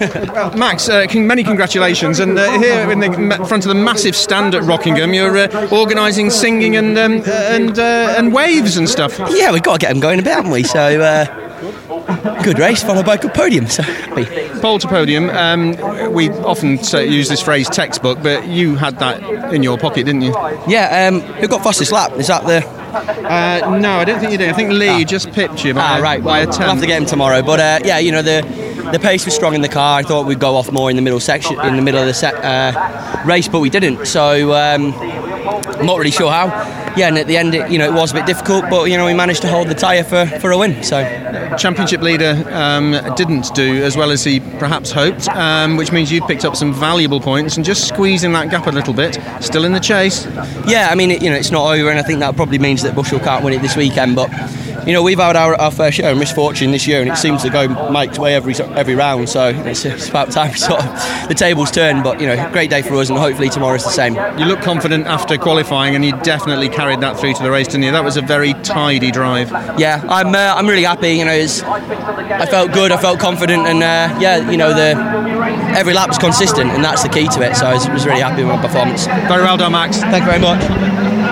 well, Max, uh, many congratulations. And uh, here in the front of the massive stand at Rockingham, you're uh, organising singing and um, and uh, and waves and stuff. Yeah, we've got to get them going a bit, haven't we? So. Uh, good race followed by a good podium. So pole to podium. Um, we often use this phrase textbook, but you had that in your pocket, didn't you? Yeah. Um, who got fastest lap? Is that the uh, no, I don't think you did. I think Lee ah. just pipped you by, ah, right. by well, a 10. We'll have to get him tomorrow. But uh, yeah, you know the the pace was strong in the car. I thought we'd go off more in the middle section, in the middle of the uh, race, but we didn't. So um, I'm not really sure how. Yeah, and at the end, it, you know, it was a bit difficult, but you know, we managed to hold the tyre for, for a win. So, championship leader um, didn't do as well as he perhaps hoped, um, which means you've picked up some valuable points and just squeezing that gap a little bit. Still in the chase. Yeah, I mean, it, you know, it's not over, and I think that probably means that Bushell can't win it this weekend, but you know, we've had our, our fair share of misfortune this year, and it seems to go Mike's way every every round. So it's, it's about time sort of the tables turn. But you know, great day for us, and hopefully tomorrow's the same. You look confident after qualifying, and you definitely carried that through to the race, didn't you? That was a very tidy drive. Yeah, I'm uh, I'm really happy. You know, I felt good, I felt confident, and uh, yeah, you know, the every lap was consistent, and that's the key to it. So I was, was really happy with my performance. Very well done, Max. Thank you very much.